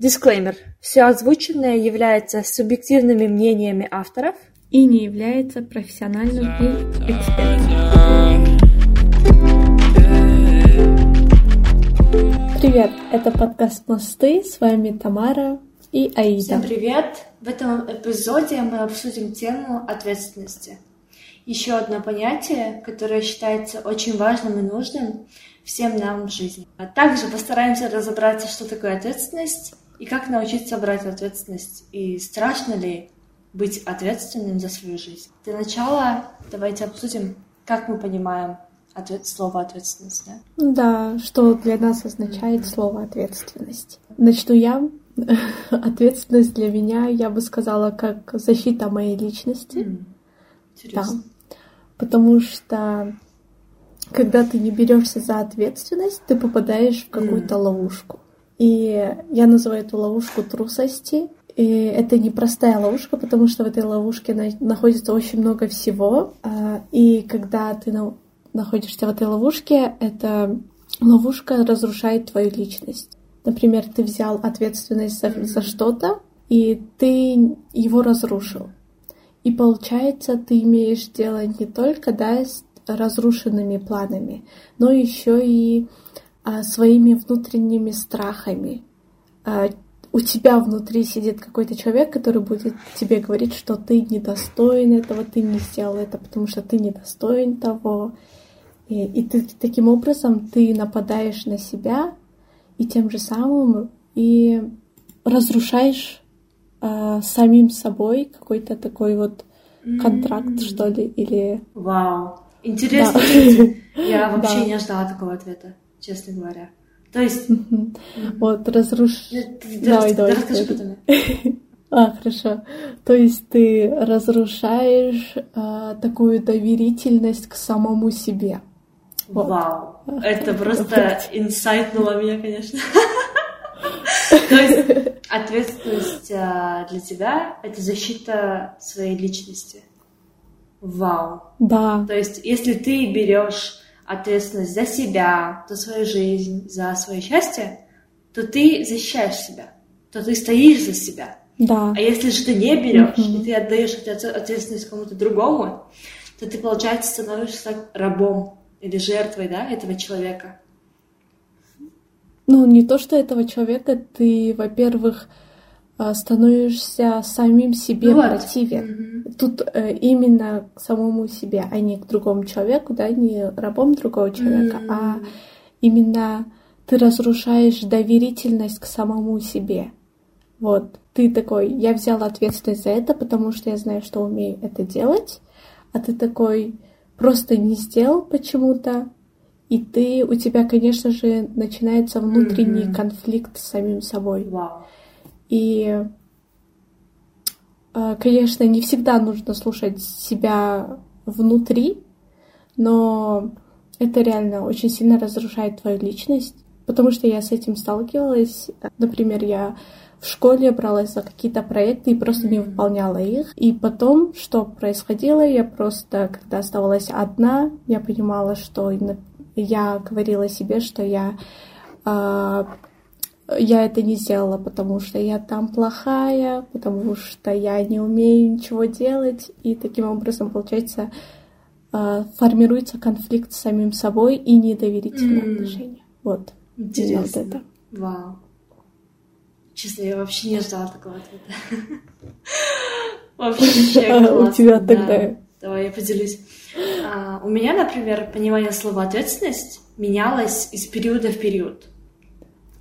Дисклеймер. Все озвученное является субъективными мнениями авторов и не является профессиональным и экспертным. Привет, это подкаст «Мосты», с вами Тамара и Аида. Всем привет! В этом эпизоде мы обсудим тему ответственности. Еще одно понятие, которое считается очень важным и нужным всем нам в жизни. А также постараемся разобраться, что такое ответственность, и как научиться брать ответственность? И страшно ли быть ответственным за свою жизнь? Для начала давайте обсудим, как мы понимаем ответ, слово ответственность. Да? да, что для нас означает слово ответственность. Начну я. Ответственность для меня, я бы сказала, как защита моей личности. Mm. Интересно. Да. Потому что когда ты не берешься за ответственность, ты попадаешь в какую-то mm. ловушку. И я называю эту ловушку трусости. И это непростая ловушка, потому что в этой ловушке находится очень много всего. А, и когда ты находишься в этой ловушке, эта ловушка разрушает твою личность. Например, ты взял ответственность за, за что-то, и ты его разрушил. И получается, ты имеешь дело не только да, с разрушенными планами, но еще и своими внутренними страхами. А, у тебя внутри сидит какой-то человек, который будет тебе говорить, что ты недостоин этого, ты не сделал это, потому что ты недостоин того. И, и ты таким образом ты нападаешь на себя и тем же самым и разрушаешь э, самим собой какой-то такой вот контракт, mm-hmm. что ли, или... Вау, интересно. Да. Я вообще да. не ожидала такого ответа честно говоря. То есть... Вот, разруш... Давай, давай. Расскажи потом. А, хорошо. То есть ты разрушаешь а, такую доверительность к самому себе. Вот. Вау. Это просто инсайтнуло меня, конечно. То есть ответственность а, для тебя — это защита своей личности. Вау. Да. То есть если ты берешь ответственность за себя, за свою жизнь, за свое счастье, то ты защищаешь себя, то ты стоишь за себя. Да. А если же ты не берешь, mm-hmm. и ты отдаешь ответственность кому-то другому, то ты, получается, становишься рабом или жертвой да, этого человека. Ну, не то, что этого человека, ты, во-первых, становишься самим себе вот. противен. Mm-hmm. Тут э, именно к самому себе, а не к другому человеку, да, не рабом другого человека, mm-hmm. а именно ты разрушаешь доверительность к самому себе. Вот, ты такой, я взял ответственность за это, потому что я знаю, что умею это делать, а ты такой просто не сделал почему-то, и ты, у тебя, конечно же, начинается внутренний mm-hmm. конфликт с самим собой. Wow. И, э, конечно, не всегда нужно слушать себя внутри, но это реально очень сильно разрушает твою личность, потому что я с этим сталкивалась. Например, я в школе бралась за какие-то проекты и просто не выполняла их. И потом, что происходило, я просто, когда оставалась одна, я понимала, что я говорила себе, что я э, я это не сделала, потому что я там плохая, потому что я не умею ничего делать, и таким образом, получается, э, формируется конфликт с самим собой и недоверительные mm. отношения. Вот. Интересно. Вот это. Вау. Честно, я вообще не ждала такого ответа. Вообще У тебя тогда... Давай я поделюсь. А, у меня, например, понимание слова ответственность менялось из периода в период.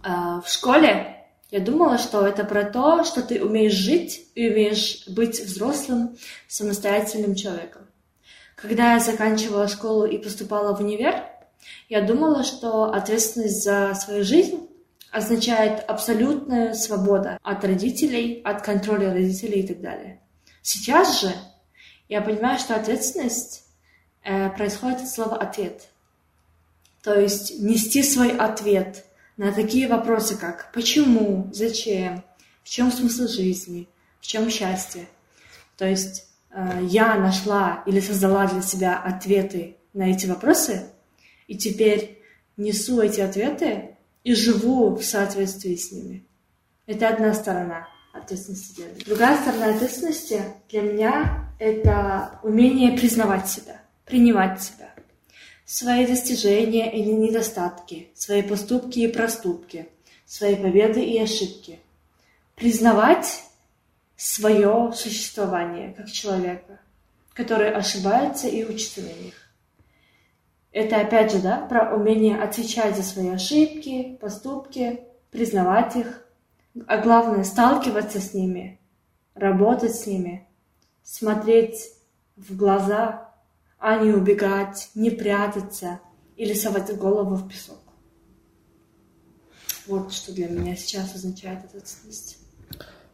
А, в школе я думала, что это про то, что ты умеешь жить и умеешь быть взрослым, самостоятельным человеком. Когда я заканчивала школу и поступала в универ, я думала, что ответственность за свою жизнь означает абсолютную свободу от родителей, от контроля родителей и так далее. Сейчас же я понимаю, что ответственность э, происходит от слова «ответ». То есть нести свой ответ на такие вопросы, как почему, зачем, в чем смысл жизни, в чем счастье. То есть э, я нашла или создала для себя ответы на эти вопросы, и теперь несу эти ответы и живу в соответствии с ними. Это одна сторона ответственности. Другая сторона ответственности для меня — это умение признавать себя, принимать себя, свои достижения или недостатки, свои поступки и проступки, свои победы и ошибки. Признавать свое существование как человека, который ошибается и учится на них. Это опять же, да, про умение отвечать за свои ошибки, поступки, признавать их, а главное сталкиваться с ними, работать с ними, смотреть в глаза, а не убегать, не прятаться или совать голову в песок. Вот что для меня сейчас означает ответственность.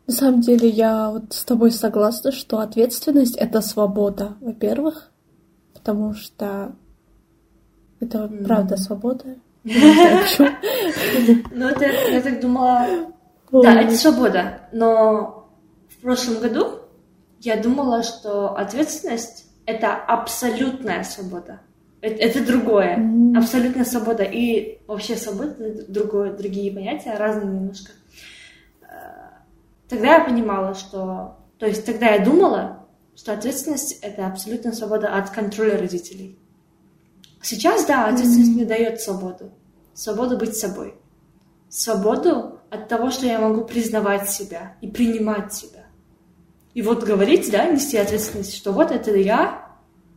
На самом деле я вот с тобой согласна, что ответственность — это свобода, во-первых, потому что это mm-hmm. правда свобода. Ну, это я так думала. Да, это свобода. Но в прошлом году я думала, что ответственность — это абсолютная свобода. Это, это другое. Mm. Абсолютная свобода. И вообще свобода — это другое, другие понятия, разные немножко. Э, тогда я понимала, что... То есть тогда я думала, что ответственность — это абсолютная свобода от контроля родителей. Сейчас, да, ответственность mm-hmm. мне дает свободу. Свободу быть собой. Свободу от того, что я могу признавать себя и принимать себя. И вот говорить, да, нести ответственность, что вот это я,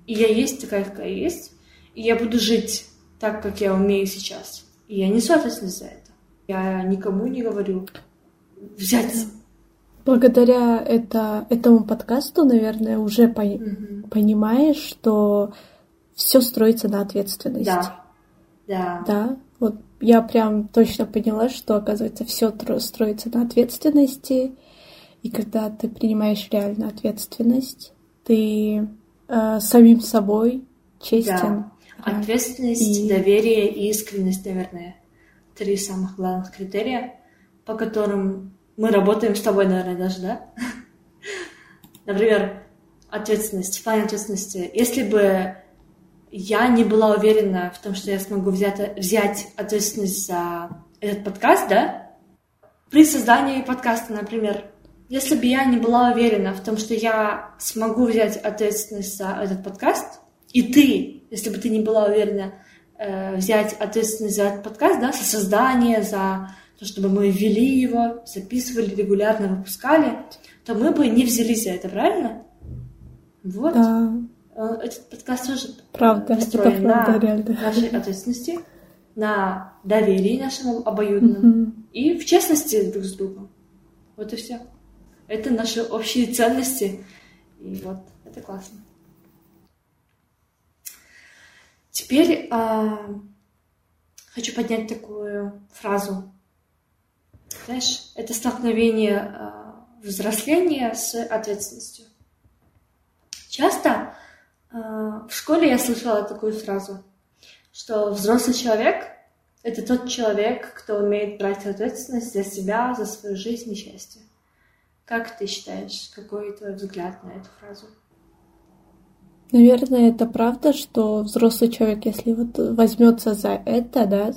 и я есть такая, какая есть, и я буду жить так, как я умею сейчас. И я несу ответственность за это. Я никому не говорю взять. Благодаря это, этому подкасту, наверное, уже по- угу. понимаешь, что все строится на ответственности. Да. Да. Да. Вот я прям точно поняла, что, оказывается, все строится на ответственности. И когда ты принимаешь реально ответственность, ты э, самим собой честен. Да. Ответственность, и... доверие и искренность, наверное, три самых главных критерия, по которым мы работаем с тобой, наверное, даже, да? Например, ответственность, в плане ответственности. Если бы я не была уверена в том, что я смогу взять, взять ответственность за этот подкаст, да? При создании подкаста, например, если бы я не была уверена в том, что я смогу взять ответственность за этот подкаст, и ты, если бы ты не была уверена э, взять ответственность за этот подкаст, да, за создание, за то, чтобы мы вели его, записывали, регулярно выпускали, то мы бы не взялись за это, правильно? Вот. Да. Э, этот подкаст тоже правда, построен правда, на реально. нашей ответственности, на доверии нашему обоюдному Мгм. и в честности друг с другом. Вот и все. Это наши общие ценности. И вот, это классно. Теперь а, хочу поднять такую фразу. Знаешь, это столкновение а, взросления с ответственностью. Часто а, в школе я слышала такую фразу, что взрослый человек — это тот человек, кто умеет брать ответственность за себя, за свою жизнь и счастье. Как ты считаешь, какой твой взгляд на эту фразу? Наверное, это правда, что взрослый человек, если вот возьмется за это, да,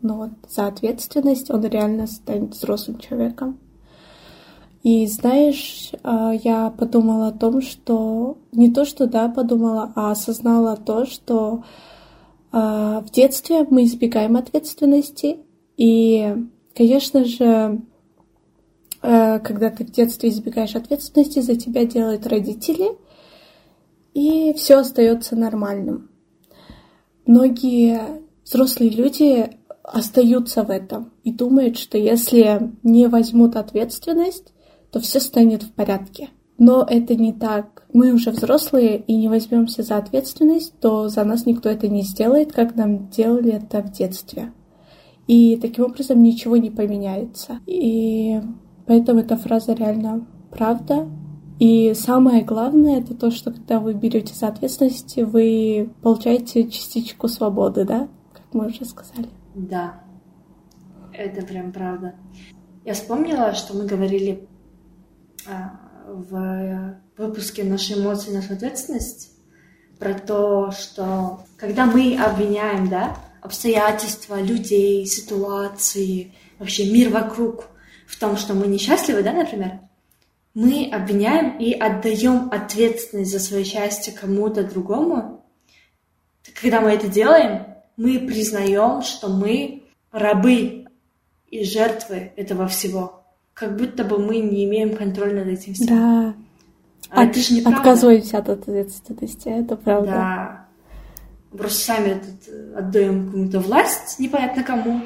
ну вот за ответственность, он реально станет взрослым человеком. И знаешь, а, я подумала о том, что не то, что да, подумала, а осознала то, что а, в детстве мы избегаем ответственности. И, конечно же, когда ты в детстве избегаешь ответственности, за тебя делают родители, и все остается нормальным. Многие взрослые люди остаются в этом и думают, что если не возьмут ответственность, то все станет в порядке. Но это не так. Мы уже взрослые и не возьмемся за ответственность, то за нас никто это не сделает, как нам делали это в детстве. И таким образом ничего не поменяется. И поэтому эта фраза реально правда. И самое главное это то, что когда вы берете за ответственность, вы получаете частичку свободы, да? Как мы уже сказали. Да, это прям правда. Я вспомнила, что мы говорили а, в выпуске «Наши эмоции, наша ответственность» про то, что когда мы обвиняем да, обстоятельства, людей, ситуации, вообще мир вокруг в том, что мы несчастливы, да, например, мы обвиняем и отдаем ответственность за свое счастье кому-то другому, когда мы это делаем, мы признаем, что мы рабы и жертвы этого всего. Как будто бы мы не имеем контроля над этим всем. Да. А От- это же неправда. Отказываемся от ответственности, это правда. Да. Просто сами отдаем кому-то власть, непонятно кому.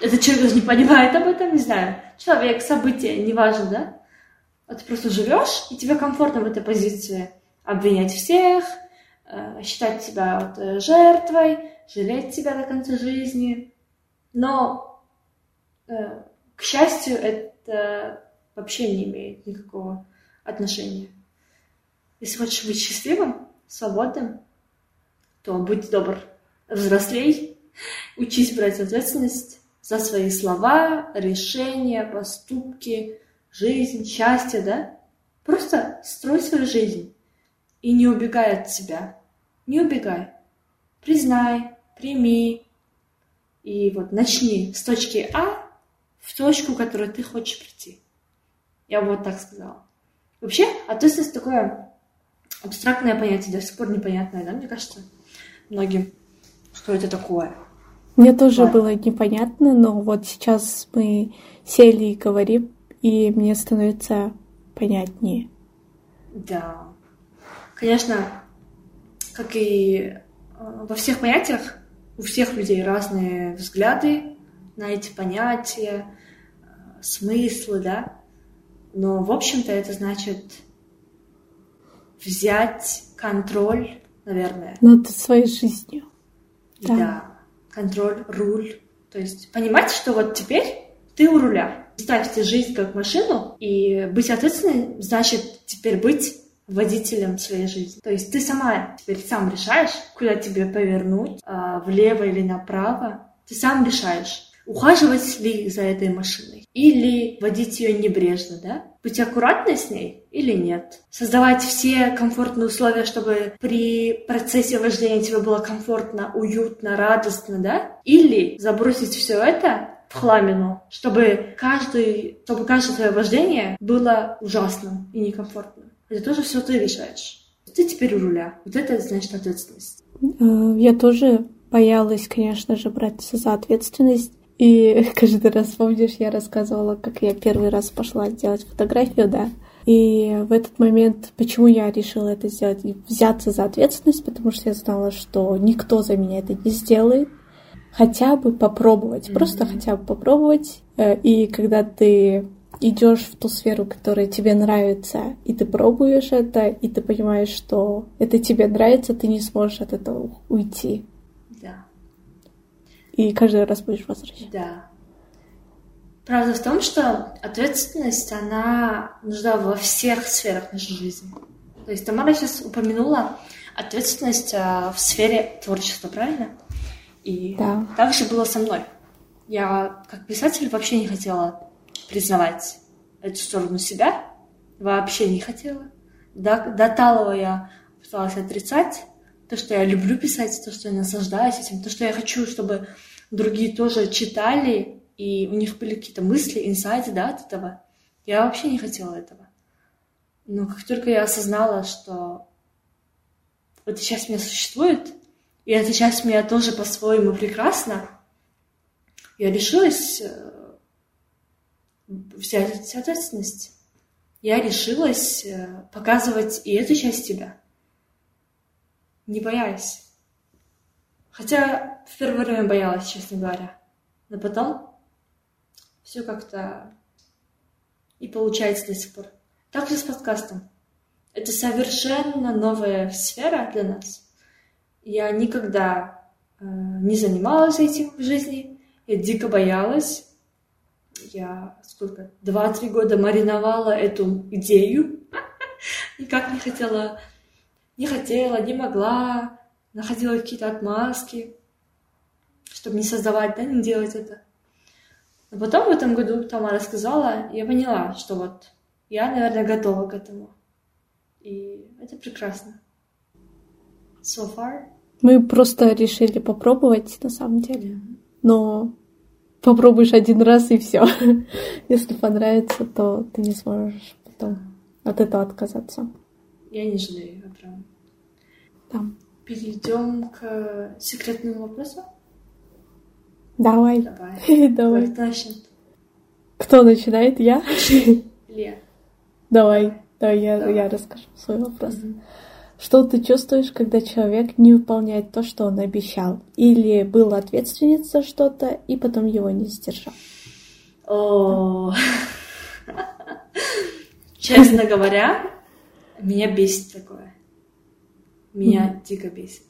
Этот человек даже не понимает об этом, не знаю. Человек, событие, неважно, да? А ты просто живешь, и тебе комфортно в этой позиции обвинять всех, э, считать себя вот, э, жертвой, жалеть себя до конца жизни. Но, э, к счастью, это вообще не имеет никакого отношения. Если хочешь быть счастливым, свободным, то будь добр, взрослей, учись брать ответственность за свои слова, решения, поступки, жизнь, счастье, да? Просто строй свою жизнь и не убегай от себя. Не убегай. Признай, прими и вот начни с точки А в точку, к которой ты хочешь прийти. Я бы вот так сказала. Вообще, ответственность такое абстрактное понятие, до сих пор непонятное, да, мне кажется, многим, что это такое. Мне тоже Бывает. было непонятно, но вот сейчас мы сели и говорим, и мне становится понятнее. Да. Конечно, как и э, во всех понятиях, у всех людей разные взгляды на эти понятия, э, смыслы, да. Но, в общем-то, это значит взять контроль, наверное, Над своей жизнью. Да. Да. Контроль, руль. То есть понимать, что вот теперь ты у руля. Ставьте жизнь как машину, и быть ответственным значит теперь быть водителем своей жизни. То есть ты сама теперь сам решаешь, куда тебе повернуть, а, влево или направо. Ты сам решаешь, ухаживать ли за этой машиной или водить ее небрежно, да? Быть аккуратной с ней или нет? Создавать все комфортные условия, чтобы при процессе вождения тебе было комфортно, уютно, радостно, да? Или забросить все это в хламину, чтобы каждый, чтобы каждое твое вождение было ужасным и некомфортным. Это тоже все ты решаешь. Ты теперь у руля. Вот это значит ответственность. Э, Я тоже боялась, конечно же, браться за ответственность. И каждый раз, помнишь, я рассказывала, как я первый раз пошла делать фотографию, да. И в этот момент, почему я решила это сделать и взяться за ответственность, потому что я знала, что никто за меня это не сделает. Хотя бы попробовать, просто Мгм. хотя бы попробовать. Э, И когда ты идешь в ту сферу, которая тебе нравится, и ты пробуешь это, и ты понимаешь, что это тебе нравится, ты не сможешь от этого уйти. И каждый раз будешь возвращаться. Да. Правда в том, что ответственность, она нужна во всех сферах нашей жизни. То есть Тамара сейчас упомянула ответственность а, в сфере творчества, правильно? И Да. так же было со мной. Я как писатель вообще не хотела признавать эту сторону себя. Вообще не хотела. До, до талого я пыталась отрицать то, что я люблю писать, то, что я наслаждаюсь этим, то, что я хочу, чтобы другие тоже читали, и у них были какие-то мысли, инсайты, да, от этого. Я вообще не хотела этого. Но как только я осознала, что эта часть меня существует, и эта часть меня тоже по-своему прекрасна, я решилась э, взять ответственность. Я решилась э, показывать и эту часть себя, не боясь. Хотя в первое время боялась, честно говоря. Но потом все как-то и получается до сих пор. Так же с подкастом. Это совершенно новая сфера для нас. Я никогда э, не занималась этим в жизни. Я дико боялась. Я сколько? Два-три года мариновала эту идею. Никак не хотела, не хотела, не могла. Находила какие-то отмазки, чтобы не создавать, да, не делать это. Но потом в этом году Тамара сказала, я поняла, что вот я, наверное, готова к этому. И это прекрасно. So far. Мы просто решили попробовать, на самом деле. Но попробуешь один раз и все. Если понравится, то ты не сможешь потом от этого отказаться. Я не жалею, прям. Да. Перейдем к секретному вопросу. Давай. Давай. Давай. Кто начнет? Кто начинает? Я? Илья. Давай. Давай, я, Давай. я расскажу свой вопрос. Мгм. Что ты чувствуешь, когда человек не выполняет то, что он обещал? Или был ответственен за что-то, и потом его не сдержал? О, честно говоря, меня бесит такое. Меня дико бесит.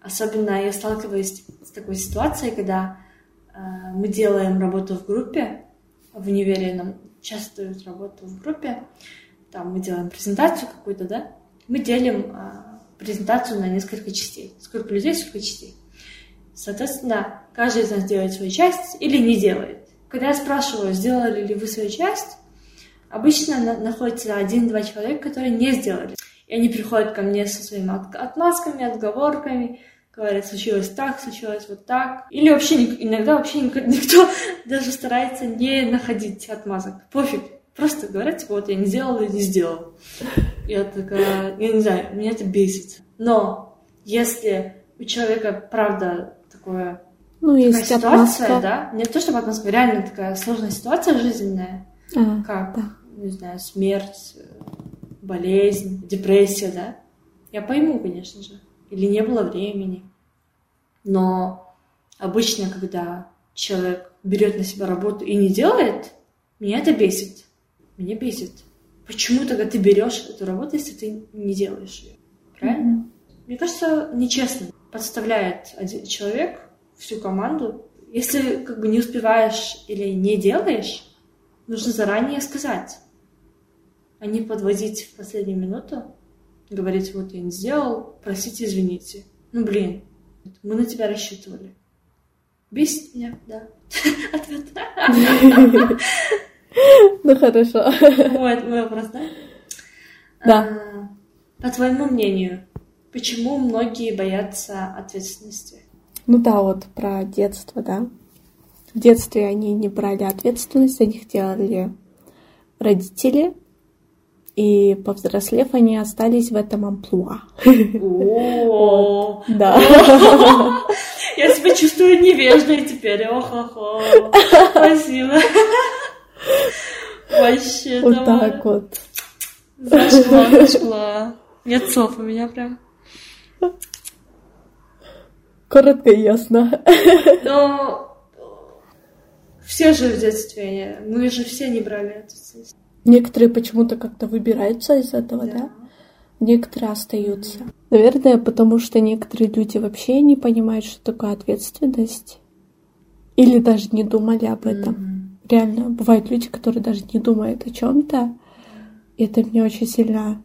Особенно я сталкиваюсь с такой ситуацией, когда э, мы делаем работу в группе, в универе нам часто дают работу в группе, там мы делаем презентацию какую-то, да, мы делим э, презентацию на несколько частей. Сколько людей, сколько частей. Соответственно, каждый из нас делает свою часть или не делает. Когда я спрашиваю, сделали ли вы свою часть, обычно на- находится один-два человека, которые не сделали. И они приходят ко мне со своими от- отмазками, отговорками, говорят, случилось так, случилось вот так. Или вообще иногда вообще ник- никто даже старается не находить отмазок. Пофиг. Просто говорят, типа, вот я не сделала и не сделал. Я такая, я не знаю, меня это бесит. Но если у человека, правда, такое Ну, такая есть ситуация, отмазка. да, не то чтобы атмосфера, реально такая сложная ситуация жизненная, А, как, да. не знаю, смерть, болезнь, депрессия, да, я пойму, конечно же, или не было времени. Но обычно, когда человек берет на себя работу и не делает, меня это бесит. Меня бесит. Почему тогда ты берешь эту работу, если ты не делаешь ее? Правильно? Мне кажется, нечестно. Подставляет один человек всю команду. Если как бы не успеваешь или не делаешь, нужно заранее сказать, а не подводить в последнюю минуту, говорить, вот я не сделал, простите, извините. Ну, блин, мы на тебя рассчитывали. Бесит меня, да. Ответ. Ну, хорошо. Мой мой вопрос, да? Да. А, По твоему мнению, почему многие боятся ответственности? Ну да, вот про детство, да. В детстве они не брали ответственность, за них делали родители, и повзрослев, они остались в этом амплуа. О, Да. я себя чувствую невежной теперь. Ох-охо. Спасибо. Вообще, Вот так вот. Зашла, зашла. Нет слов у меня прям. Коротко и ясно. Но все же в детстве, мы же все не брали ответственность. Некоторые почему-то как-то выбираются из этого, да? Некоторые остаются. Наверное, потому что некоторые люди вообще не понимают, что такое ответственность. Или даже не думали об этом. Мгм. Реально, бывают люди, которые даже не думают о чем-то. И это меня очень сильно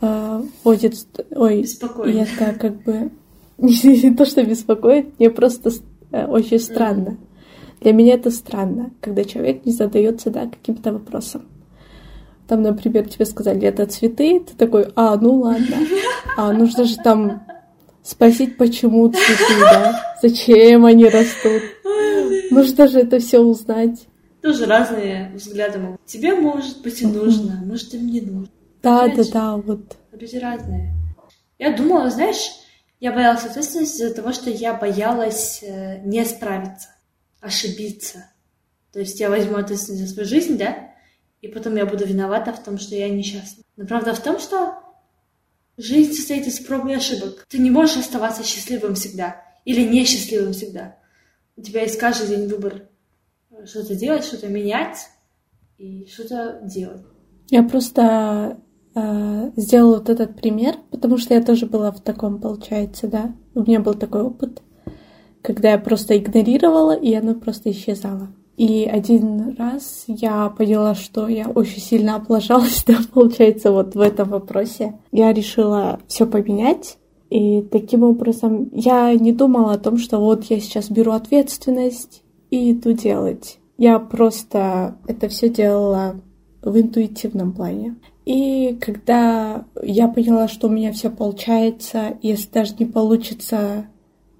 э, вводит... Ой, и Беспокойно. это как бы... Не то, что беспокоит, мне просто э, очень странно. Для меня это странно, когда человек не задается да, каким-то вопросом. Там, например, тебе сказали, это цветы, ты такой, а, ну ладно. А нужно же там спросить, почему цветы, да? Зачем они растут? Нужно же это все узнать. Тоже разные взгляды могут. Тебе может быть и нужно, может им не нужно. Да, да, Понимаете? да, вот. Люди разные. Я думала, знаешь, я боялась ответственности из-за того, что я боялась э, не справиться, ошибиться. То есть я возьму ответственность за свою жизнь, да, и потом я буду виновата в том, что я несчастна. Но правда в том, что жизнь состоит из проб и ошибок. Ты не можешь оставаться счастливым всегда или несчастливым всегда. У тебя есть каждый день выбор что-то делать, что-то менять и что-то делать. Я просто э, сделала вот этот пример, потому что я тоже была в таком, получается, да. У меня был такой опыт, когда я просто игнорировала, и оно просто исчезало. И один раз я поняла, что я очень сильно облажалась, да, получается, вот в этом вопросе. Я решила все поменять. И таким образом я не думала о том, что вот я сейчас беру ответственность и иду делать. Я просто это все делала в интуитивном плане. И когда я поняла, что у меня все получается, если даже не получится,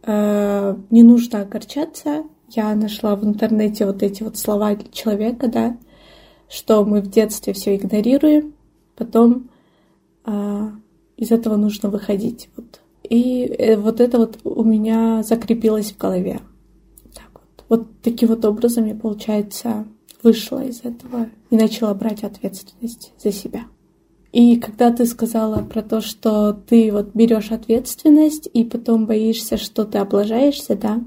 не нужно огорчаться, я нашла в интернете вот эти вот слова человека, да, что мы в детстве все игнорируем, потом а, из этого нужно выходить. Вот. И э, вот это вот у меня закрепилось в голове. Так вот. вот таким вот образом я, получается, вышла из этого и начала брать ответственность за себя. И когда ты сказала про то, что ты вот берешь ответственность и потом боишься, что ты облажаешься, да,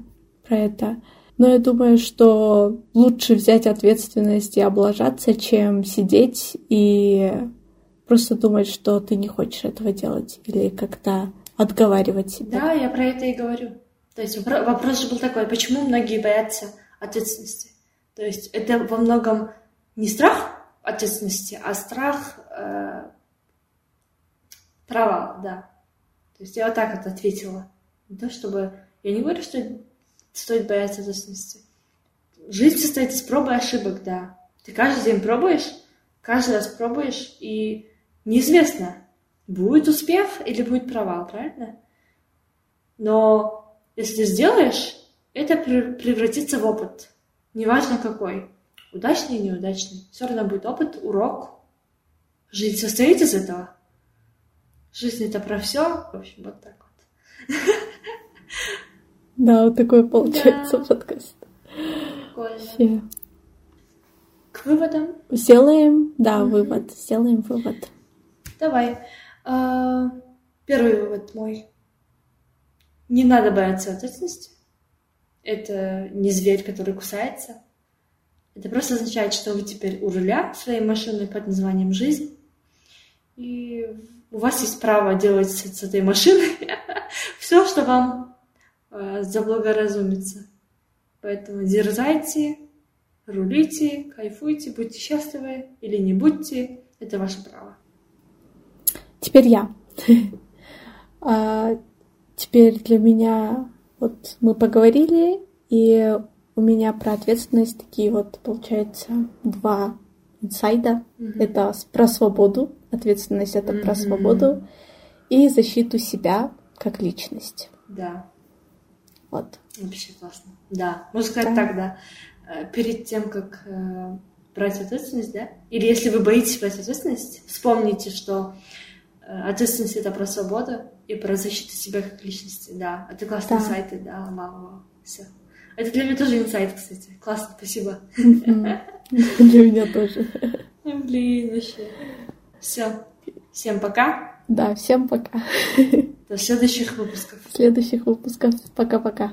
про это. Но я думаю, что лучше взять ответственность и облажаться, чем сидеть и просто думать, что ты не хочешь этого делать или как-то отговаривать себя. Да, я про это и говорю. То есть вопрос же был такой, почему многие боятся ответственности? То есть это во многом не страх ответственности, а страх э, провал, да. То есть я вот так вот ответила. Не то чтобы... Я не говорю, что стоит бояться ответственности. Жизнь состоит из проб и ошибок, да. Ты каждый день пробуешь, каждый раз пробуешь, и неизвестно, будет успех или будет провал, правильно? Но если ты сделаешь, это превратится в опыт. Неважно какой. Удачный или неудачный. Все равно будет опыт, урок. Жизнь состоит из этого. Жизнь это про все. В общем, вот так вот. Да, вот такой получается да. подкаст. Прикольно. Все. К выводам? Сделаем, да, угу. вывод. Сделаем вывод. Давай. А, первый вывод мой. Не надо бояться ответственности. Это не зверь, который кусается. Это просто означает, что вы теперь у руля своей машины под названием «Жизнь». И у вас есть право делать с этой машиной все, что вам э, заблагоразумится. Поэтому дерзайте, рулите, кайфуйте, будьте счастливы или не будьте. Это ваше право. Теперь я. а, теперь для меня вот мы поговорили, и у меня про ответственность такие вот, получается, два инсайда. Mm-hmm. Это про свободу. Ответственность это mm-hmm. про свободу. И защиту себя как личность. Да. Вот. Вообще классно. Да. Можно сказать да. так, да. Э, перед тем, как э, брать ответственность, да? Или если вы боитесь брать ответственность, вспомните, что э, ответственность это про свободу и про защиту себя как личности. Да. Это классные да. сайты, да. Вау. Все. Это для меня тоже инсайт, кстати. Классно, спасибо. Для меня тоже. Блин, вообще. Все. Всем пока. Да, всем пока. До следующих выпусков. Следующих выпусков. Пока-пока.